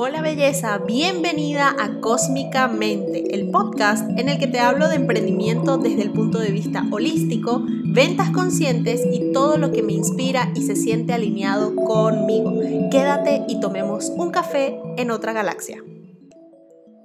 Hola belleza, bienvenida a Cósmicamente, el podcast en el que te hablo de emprendimiento desde el punto de vista holístico, ventas conscientes y todo lo que me inspira y se siente alineado conmigo. Quédate y tomemos un café en otra galaxia.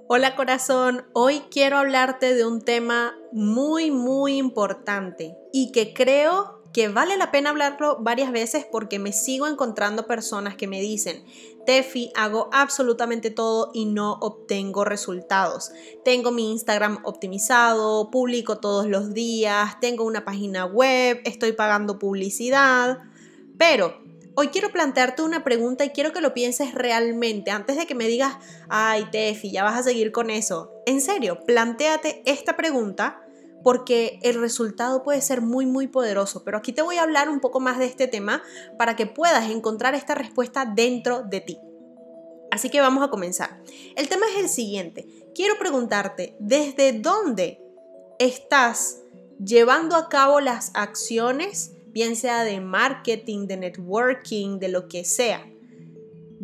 Hola corazón, hoy quiero hablarte de un tema muy muy importante y que creo que vale la pena hablarlo varias veces porque me sigo encontrando personas que me dicen, Tefi, hago absolutamente todo y no obtengo resultados. Tengo mi Instagram optimizado, publico todos los días, tengo una página web, estoy pagando publicidad, pero hoy quiero plantearte una pregunta y quiero que lo pienses realmente antes de que me digas, ay Tefi, ya vas a seguir con eso. En serio, planteate esta pregunta porque el resultado puede ser muy, muy poderoso. Pero aquí te voy a hablar un poco más de este tema para que puedas encontrar esta respuesta dentro de ti. Así que vamos a comenzar. El tema es el siguiente. Quiero preguntarte, ¿desde dónde estás llevando a cabo las acciones, bien sea de marketing, de networking, de lo que sea?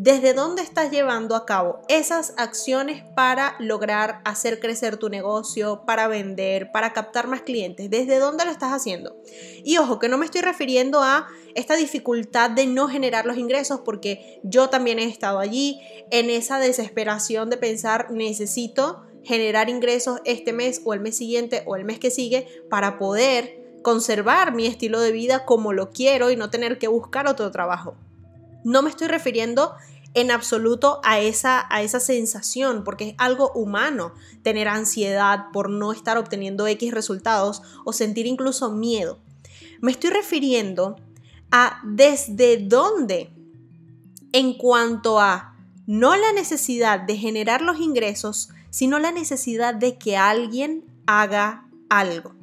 Desde dónde estás llevando a cabo esas acciones para lograr hacer crecer tu negocio, para vender, para captar más clientes, desde dónde lo estás haciendo. Y ojo, que no me estoy refiriendo a esta dificultad de no generar los ingresos, porque yo también he estado allí en esa desesperación de pensar necesito generar ingresos este mes o el mes siguiente o el mes que sigue para poder conservar mi estilo de vida como lo quiero y no tener que buscar otro trabajo. No me estoy refiriendo en absoluto a esa, a esa sensación, porque es algo humano tener ansiedad por no estar obteniendo X resultados o sentir incluso miedo. Me estoy refiriendo a desde dónde, en cuanto a no la necesidad de generar los ingresos, sino la necesidad de que alguien haga algo.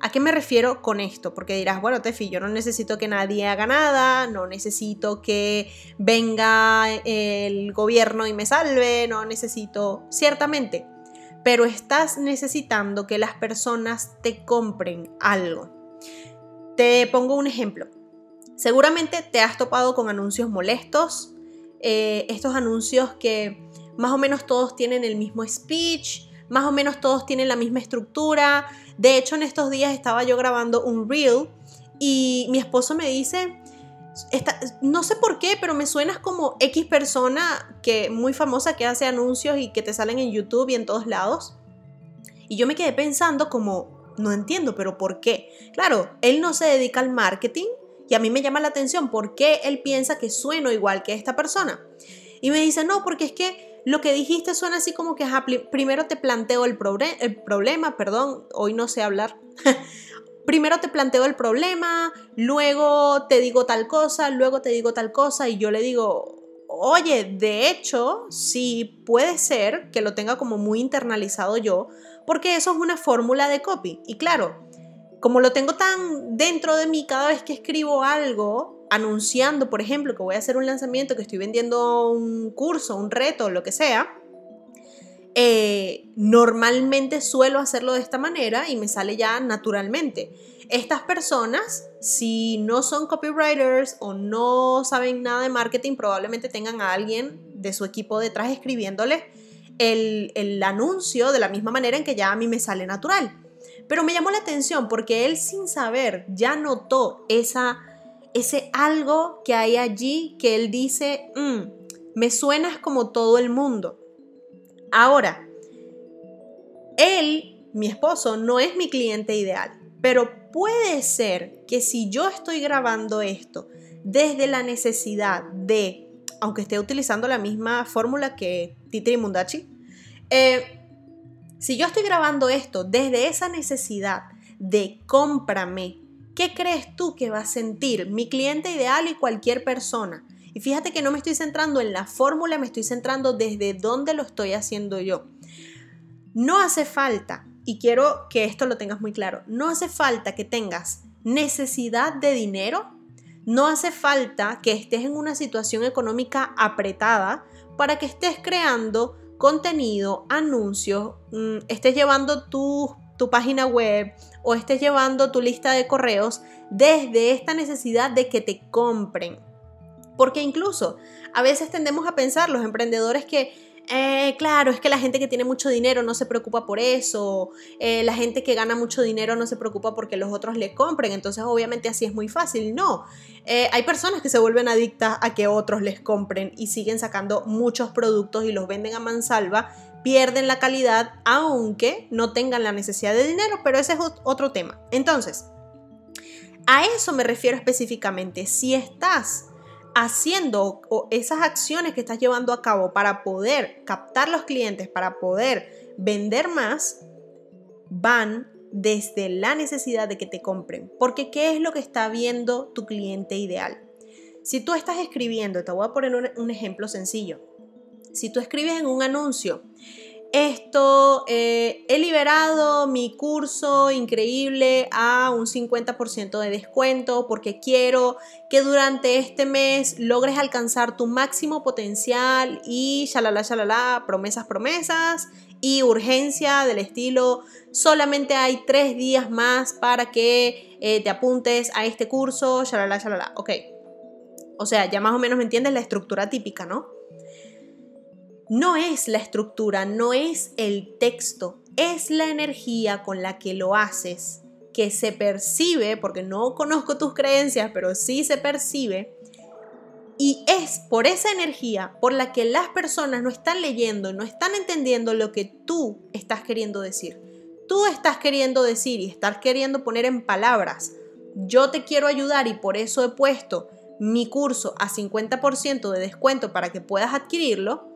¿A qué me refiero con esto? Porque dirás, bueno, Tefi, yo no necesito que nadie haga nada, no necesito que venga el gobierno y me salve, no necesito, ciertamente, pero estás necesitando que las personas te compren algo. Te pongo un ejemplo. Seguramente te has topado con anuncios molestos, eh, estos anuncios que más o menos todos tienen el mismo speech, más o menos todos tienen la misma estructura. De hecho, en estos días estaba yo grabando un reel y mi esposo me dice, no sé por qué, pero me suenas como X persona que muy famosa que hace anuncios y que te salen en YouTube y en todos lados. Y yo me quedé pensando como, no entiendo, pero ¿por qué? Claro, él no se dedica al marketing y a mí me llama la atención por qué él piensa que sueno igual que esta persona. Y me dice, no, porque es que lo que dijiste suena así como que primero te planteo el, el problema, perdón, hoy no sé hablar. primero te planteo el problema, luego te digo tal cosa, luego te digo tal cosa y yo le digo, oye, de hecho, sí puede ser que lo tenga como muy internalizado yo, porque eso es una fórmula de copy. Y claro, como lo tengo tan dentro de mí cada vez que escribo algo, anunciando, por ejemplo, que voy a hacer un lanzamiento, que estoy vendiendo un curso, un reto, lo que sea, eh, normalmente suelo hacerlo de esta manera y me sale ya naturalmente. Estas personas, si no son copywriters o no saben nada de marketing, probablemente tengan a alguien de su equipo detrás escribiéndole el, el anuncio de la misma manera en que ya a mí me sale natural. Pero me llamó la atención porque él sin saber ya notó esa ese algo que hay allí que él dice, mm, me suenas como todo el mundo. Ahora, él, mi esposo, no es mi cliente ideal, pero puede ser que si yo estoy grabando esto desde la necesidad de, aunque esté utilizando la misma fórmula que Titri Mundachi, eh, si yo estoy grabando esto desde esa necesidad de cómprame, ¿Qué crees tú que va a sentir mi cliente ideal y cualquier persona? Y fíjate que no me estoy centrando en la fórmula, me estoy centrando desde dónde lo estoy haciendo yo. No hace falta, y quiero que esto lo tengas muy claro, no hace falta que tengas necesidad de dinero, no hace falta que estés en una situación económica apretada para que estés creando contenido, anuncios, mm, estés llevando tus tu página web o estés llevando tu lista de correos desde esta necesidad de que te compren. Porque incluso a veces tendemos a pensar los emprendedores que eh, claro, es que la gente que tiene mucho dinero no se preocupa por eso, eh, la gente que gana mucho dinero no se preocupa porque los otros le compren, entonces obviamente así es muy fácil. No, eh, hay personas que se vuelven adictas a que otros les compren y siguen sacando muchos productos y los venden a mansalva, pierden la calidad aunque no tengan la necesidad de dinero, pero ese es otro tema. Entonces, a eso me refiero específicamente. Si estás haciendo esas acciones que estás llevando a cabo para poder captar los clientes, para poder vender más, van desde la necesidad de que te compren. Porque ¿qué es lo que está viendo tu cliente ideal? Si tú estás escribiendo, te voy a poner un, ejemplo sencillo. Si tú escribes en un anuncio, esto, eh, he liberado mi curso increíble a un 50% de descuento porque quiero que durante este mes logres alcanzar tu máximo potencial y shalala, shalala, promesas, promesas y urgencia del estilo, solamente hay tres días más para que eh, te apuntes a este curso, shalala, shalala, ok. O sea, ya más o menos me entiendes la estructura típica, ¿no? No es la estructura, no es el texto, es la energía con la que lo haces, que se percibe, porque no conozco tus creencias, pero sí se percibe, y es por esa energía por la que las personas no están leyendo, no están entendiendo lo que tú estás queriendo decir. Tú estás queriendo decir y estás queriendo poner en palabras, yo te quiero ayudar y por eso he puesto mi curso a 50% de descuento para que puedas adquirirlo,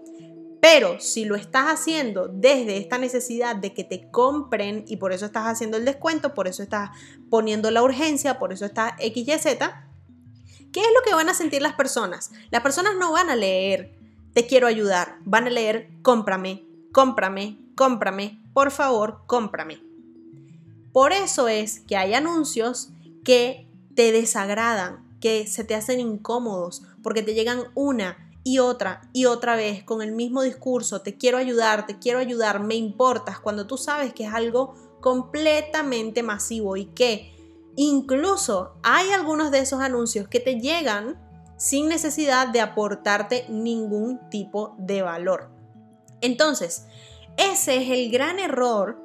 pero si lo estás haciendo desde esta necesidad de que te compren y por eso estás haciendo el descuento, por eso estás poniendo la urgencia, por eso estás X, Y, Z, ¿qué es lo que van a sentir las personas? Las personas no van a leer te quiero ayudar, van a leer cómprame, cómprame, cómprame, por favor, cómprame. Por eso es que hay anuncios que te desagradan, que se te hacen incómodos, porque te llegan una, y otra y otra vez con el mismo discurso, te quiero ayudar, te quiero ayudar, me importas, cuando tú sabes que es algo completamente masivo y que incluso hay algunos de esos anuncios que te llegan sin necesidad de aportarte ningún tipo de valor. Entonces, ese es el gran error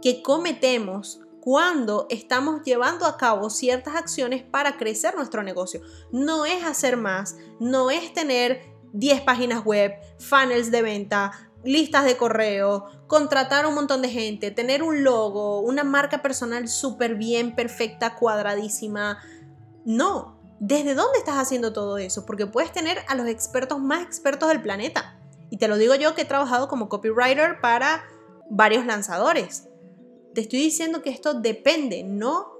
que cometemos cuando estamos llevando a cabo ciertas acciones para crecer nuestro negocio. No es hacer más, no es tener 10 páginas web, funnels de venta, listas de correo, contratar un montón de gente, tener un logo, una marca personal súper bien, perfecta, cuadradísima. No, ¿desde dónde estás haciendo todo eso? Porque puedes tener a los expertos más expertos del planeta. Y te lo digo yo que he trabajado como copywriter para varios lanzadores. Te estoy diciendo que esto depende no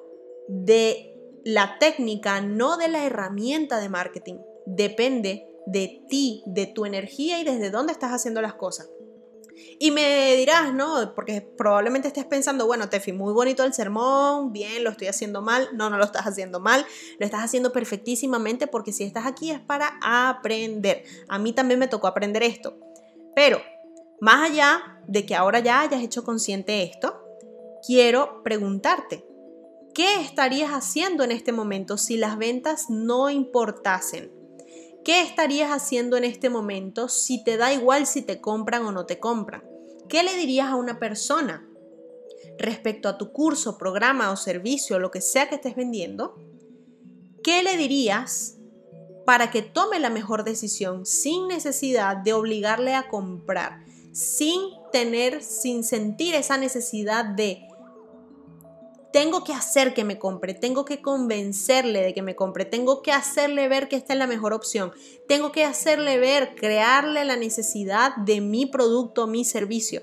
de la técnica, no de la herramienta de marketing. Depende de ti, de tu energía y desde dónde estás haciendo las cosas. Y me dirás, ¿no? Porque probablemente estés pensando, bueno, Tefi, muy bonito el sermón, bien, lo estoy haciendo mal. No, no lo estás haciendo mal, lo estás haciendo perfectísimamente porque si estás aquí es para aprender. A mí también me tocó aprender esto. Pero, más allá de que ahora ya hayas hecho consciente esto, quiero preguntarte, ¿qué estarías haciendo en este momento si las ventas no importasen? ¿Qué estarías haciendo en este momento si te da igual si te compran o no te compran? ¿Qué le dirías a una persona respecto a tu curso, programa o servicio, lo que sea que estés vendiendo? ¿Qué le dirías para que tome la mejor decisión sin necesidad de obligarle a comprar, sin tener, sin sentir esa necesidad de tengo que hacer que me compre, tengo que convencerle de que me compre, tengo que hacerle ver que esta es la mejor opción, tengo que hacerle ver, crearle la necesidad de mi producto, mi servicio.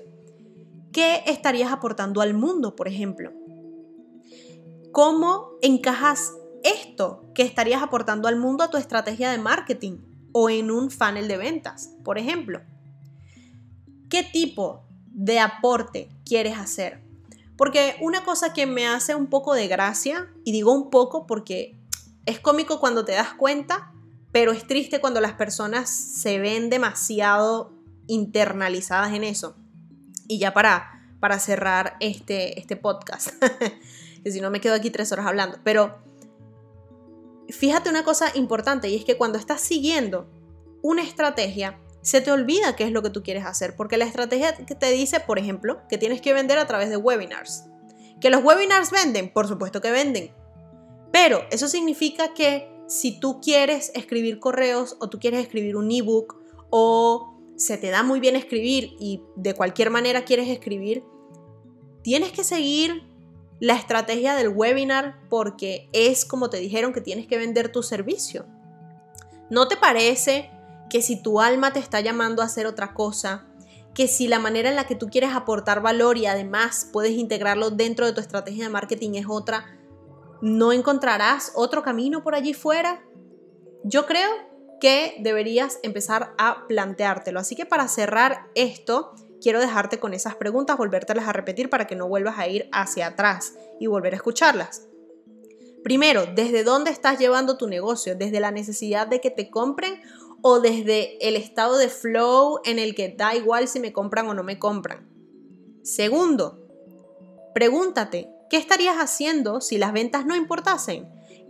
¿Qué estarías aportando al mundo, por ejemplo? ¿Cómo encajas esto que estarías aportando al mundo a tu estrategia de marketing o en un funnel de ventas, por ejemplo? ¿Qué tipo de aporte quieres hacer? Porque una cosa que me hace un poco de gracia, y digo un poco porque es cómico cuando te das cuenta, pero es triste cuando las personas se ven demasiado internalizadas en eso. Y ya para, para cerrar este, este podcast, que si no me quedo aquí tres horas hablando, pero fíjate una cosa importante y es que cuando estás siguiendo una estrategia, se te olvida qué es lo que tú quieres hacer, porque la estrategia que te dice, por ejemplo, que tienes que vender a través de webinars. Que los webinars venden, por supuesto que venden. Pero eso significa que si tú quieres escribir correos o tú quieres escribir un ebook o se te da muy bien escribir y de cualquier manera quieres escribir, tienes que seguir la estrategia del webinar porque es como te dijeron que tienes que vender tu servicio. ¿No te parece que si tu alma te está llamando a hacer otra cosa, que si la manera en la que tú quieres aportar valor y además puedes integrarlo dentro de tu estrategia de marketing es otra, no encontrarás otro camino por allí fuera? Yo creo que deberías empezar a planteártelo. Así que para cerrar esto, quiero dejarte con esas preguntas, volvértelas a repetir para que no vuelvas a ir hacia atrás y volver a escucharlas. Primero, ¿desde dónde estás llevando tu negocio? ¿Desde la necesidad de que te compren o desde el estado de flow en el que da igual si me compran o no me compran. Segundo, pregúntate, ¿qué estarías haciendo si las ventas no importasen?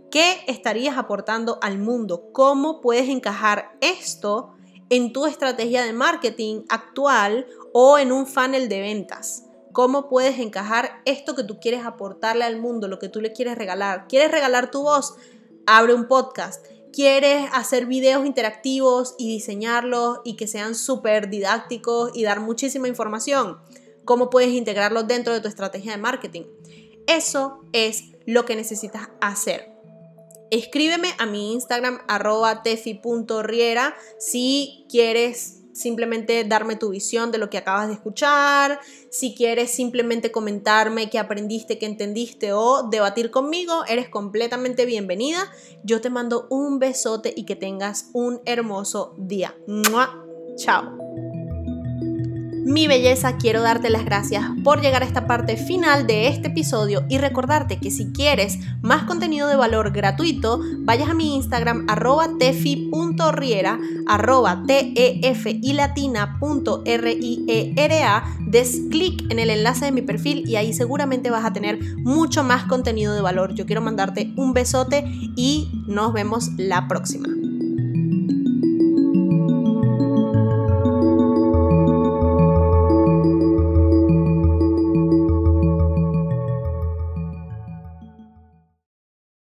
¿Qué estarías aportando al mundo? ¿Cómo puedes encajar esto en tu estrategia de marketing actual o en un funnel de ventas? ¿Cómo puedes encajar esto que tú quieres aportarle al mundo, lo que tú le quieres regalar? ¿Quieres regalar tu voz? Abre un podcast quieres hacer videos interactivos y diseñarlos y que sean súper didácticos y dar muchísima información, ¿cómo puedes integrarlos dentro de tu estrategia de marketing? Eso es lo que necesitas hacer. Escríbeme a mi Instagram arroba tefi.riera si quieres simplemente darme tu visión de lo que acabas de escuchar, si quieres simplemente comentarme qué aprendiste, qué entendiste o debatir conmigo, eres completamente bienvenida. Yo te mando un besote y que tengas un hermoso día. Chao. Mi belleza, quiero darte las gracias por llegar a esta parte final de este episodio y recordarte que si quieres más contenido de valor gratuito, vayas a mi Instagram arroba tefi.riera arroba tef des clic en el enlace de mi perfil y ahí seguramente vas a tener mucho más contenido de valor. Yo quiero mandarte un besote y nos vemos la próxima.